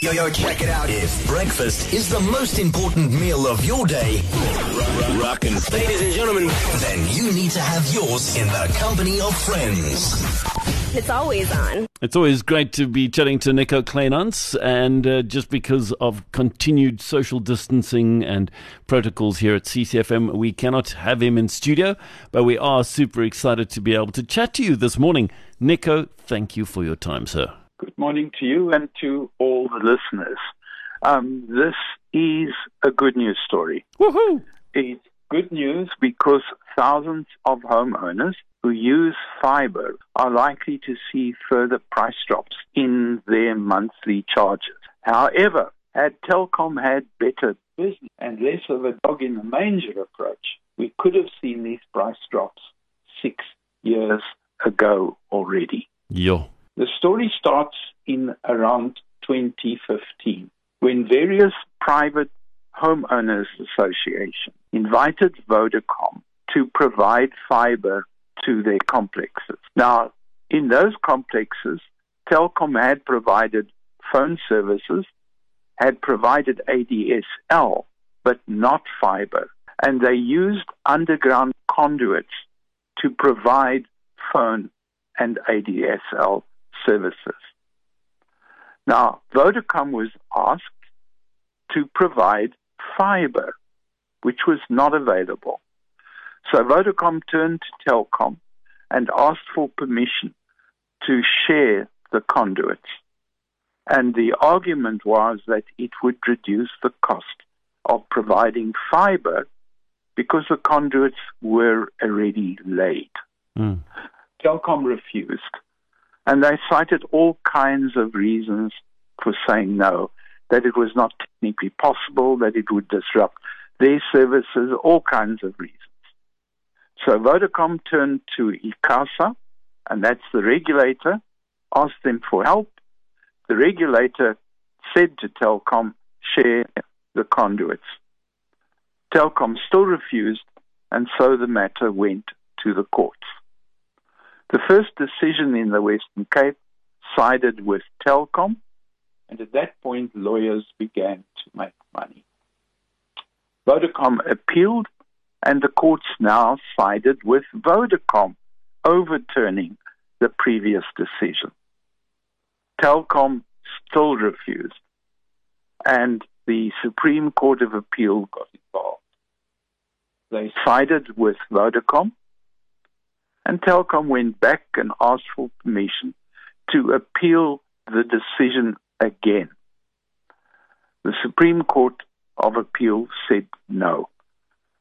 Yo, yo, check it out. If breakfast is the most important meal of your day, Rockin'. Ladies and gentlemen, then you need to have yours in the company of friends. It's always on. It's always great to be chatting to Nico Kleynhans, and uh, just because of continued social distancing and protocols here at CCFM, we cannot have him in studio, but we are super excited to be able to chat to you this morning. Nico, thank you for your time, sir. Good morning to you and to all the listeners. Um, this is a good news story. Woohoo! It's good news because thousands of homeowners who use fiber are likely to see further price drops in their monthly charges. However, had Telkom had better business and less of a dog in the manger approach, we could have seen these price drops six years ago already. Yo. Story starts in around 2015 when various private homeowners associations invited Vodacom to provide fiber to their complexes. Now, in those complexes, Telkom had provided phone services, had provided ADSL, but not fiber. And they used underground conduits to provide phone and ADSL services. Now, Vodacom was asked to provide fiber, which was not available. So Vodacom turned to Telkom and asked for permission to share the conduits. And the argument was that it would reduce the cost of providing fiber because the conduits were already laid. Mm. Telkom refused. And they cited all kinds of reasons for saying no, that it was not technically possible, that it would disrupt their services, all kinds of reasons. So Vodacom turned to ICASA, and that's the regulator, asked them for help. The regulator said to Telkom, share the conduits. Telkom still refused, and so the matter went to the courts. The first decision in the Western Cape sided with Telkom, and at that point, lawyers began to make money. Vodacom appealed, and the courts now sided with Vodacom, overturning the previous decision. Telkom still refused, and the Supreme Court of Appeal got involved. They sided with Vodacom, and Telkom went back and asked for permission to appeal the decision again. The Supreme Court of Appeal said no.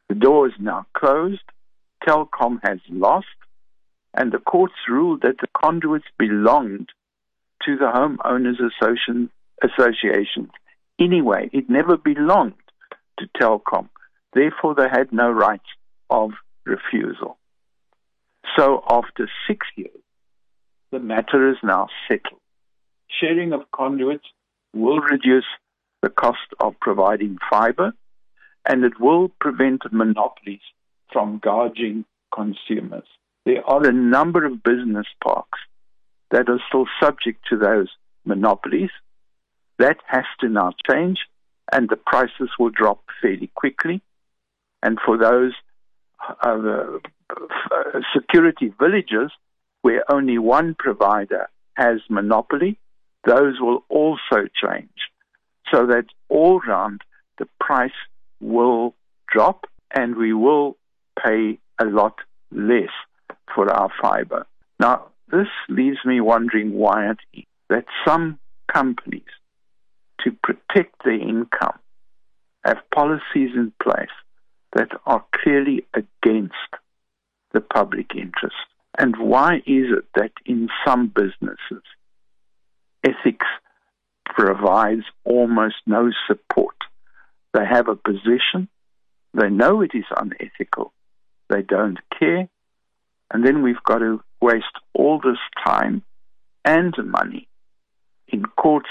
The door is now closed. Telkom has lost, and the courts ruled that the conduits belonged to the homeowners association. Anyway, it never belonged to Telkom. Therefore, they had no right of refusal. So, after six years, the matter is now settled. Sharing of conduits will reduce the cost of providing fiber, and it will prevent monopolies from gouging consumers. There are a number of business parks that are still subject to those monopolies. That has to now change, and the prices will drop fairly quickly. And for those uh, security villages where only one provider has monopoly, those will also change so that all round the price will drop and we will pay a lot less for our fiber. Now, this leaves me wondering why it is that some companies, to protect their income, have policies in place that are clearly against the public interest. And why is it that in some businesses, ethics provides almost no support? They have a position, they know it is unethical, they don't care, and then we've got to waste all this time and money in courts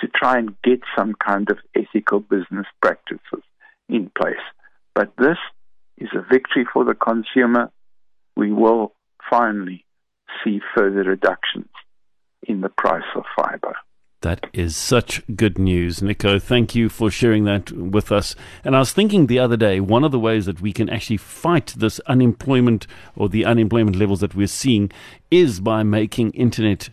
to try and get some kind of ethical business practices in place. But this is a victory for the consumer. We will finally see further reductions in the price of fiber. That is such good news. Nico, thank you for sharing that with us. And I was thinking the other day, one of the ways that we can actually fight this unemployment or the unemployment levels that we're seeing is by making internet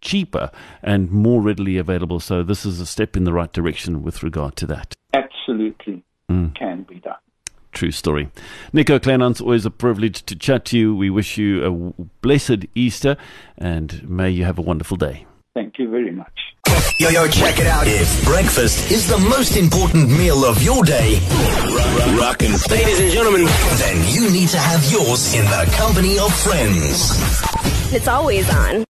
cheaper and more readily available. So this is a step in the right direction with regard to that. Absolutely mm. can be done. True story. Nico Kleynhans, always a privilege to chat to you. We wish you a blessed Easter and may you have a wonderful day. Thank you very much. Yo, yo, check it out. If breakfast is the most important meal of your day, rockin', ladies and gentlemen, then you need to have yours in the company of friends. It's always on.